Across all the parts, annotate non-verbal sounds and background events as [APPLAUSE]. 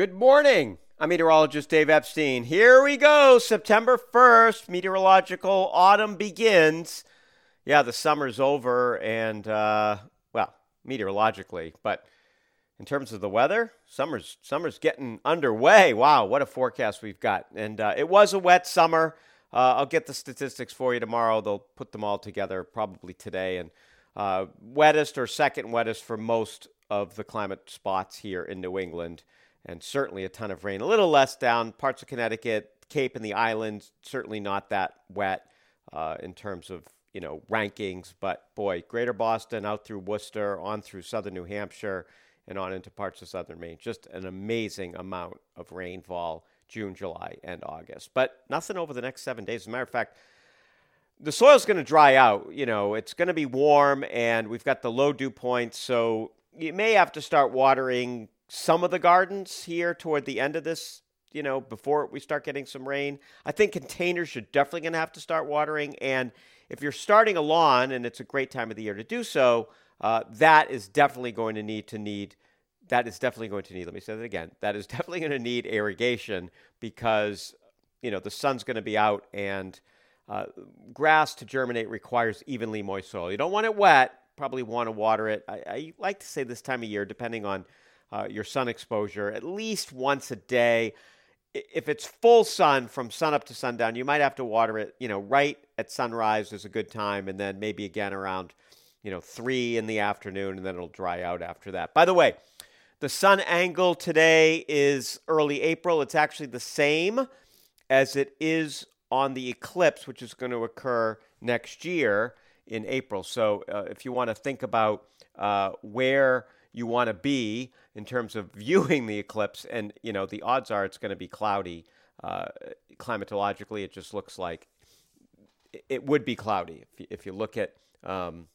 Good morning. I'm meteorologist Dave Epstein. Here we go. September 1st, meteorological autumn begins. Yeah, the summer's over, and, uh, well, meteorologically, but in terms of the weather, summer's, summer's getting underway. Wow, what a forecast we've got. And uh, it was a wet summer. Uh, I'll get the statistics for you tomorrow. They'll put them all together probably today. And uh, wettest or second wettest for most of the climate spots here in New England and certainly a ton of rain. A little less down parts of Connecticut, Cape and the islands, certainly not that wet uh, in terms of you know rankings. But boy, Greater Boston out through Worcester, on through southern New Hampshire, and on into parts of southern Maine. Just an amazing amount of rainfall June, July, and August. But nothing over the next seven days. As a matter of fact. The soil's going to dry out. You know, it's going to be warm, and we've got the low dew points, so you may have to start watering some of the gardens here toward the end of this, you know, before we start getting some rain. I think containers are definitely going to have to start watering. And if you're starting a lawn, and it's a great time of the year to do so, uh, that is definitely going to need to need. That is definitely going to need. Let me say that again. That is [LAUGHS] definitely going to need irrigation because you know the sun's going to be out and uh, grass to germinate requires evenly moist soil. You don't want it wet. Probably want to water it. I, I like to say this time of year, depending on uh, your sun exposure at least once a day. If it's full sun from sun up to sundown, you might have to water it, you know, right at sunrise is a good time, and then maybe again around, you know, three in the afternoon, and then it'll dry out after that. By the way, the sun angle today is early April. It's actually the same as it is on the eclipse, which is going to occur next year in April. So uh, if you want to think about uh, where you want to be in terms of viewing the eclipse. And, you know, the odds are it's going to be cloudy. Uh, climatologically, it just looks like it would be cloudy. If you, if you look at um,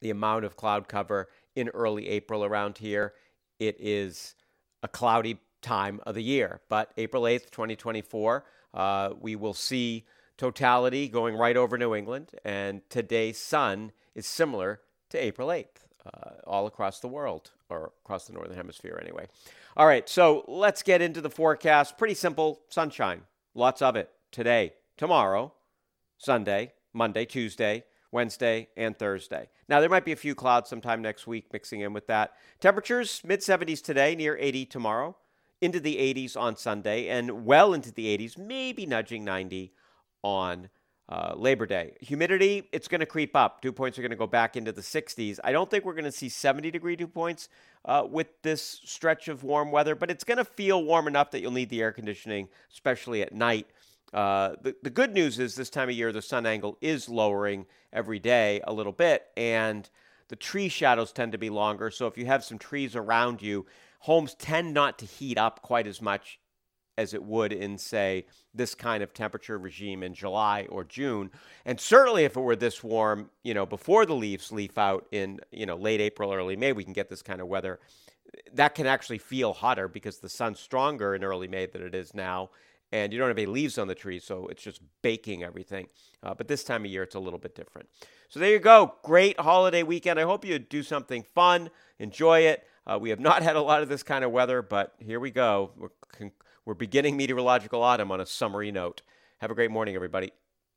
the amount of cloud cover in early April around here, it is a cloudy time of the year. But April 8th, 2024, uh, we will see totality going right over New England. And today's sun is similar to April 8th uh, all across the world, or across the northern hemisphere anyway. All right, so let's get into the forecast. Pretty simple sunshine, lots of it today, tomorrow, Sunday, Monday, Tuesday, Wednesday, and Thursday. Now, there might be a few clouds sometime next week mixing in with that. Temperatures mid 70s today, near 80 tomorrow, into the 80s on Sunday, and well into the 80s, maybe nudging 90 on uh, Labor Day. Humidity, it's going to creep up. Dew points are going to go back into the 60s. I don't think we're going to see 70 degree dew points uh, with this stretch of warm weather, but it's going to feel warm enough that you'll need the air conditioning, especially at night. Uh, the, the good news is this time of year, the sun angle is lowering every day a little bit, and the tree shadows tend to be longer. So if you have some trees around you, homes tend not to heat up quite as much as it would in, say, this kind of temperature regime in July or June. And certainly if it were this warm, you know, before the leaves leaf out in, you know, late April, early May, we can get this kind of weather. That can actually feel hotter because the sun's stronger in early May than it is now. And you don't have any leaves on the trees, so it's just baking everything. Uh, but this time of year, it's a little bit different. So there you go. Great holiday weekend. I hope you do something fun, enjoy it. Uh, we have not had a lot of this kind of weather, but here we go. We're we're beginning meteorological autumn on a summery note. Have a great morning, everybody.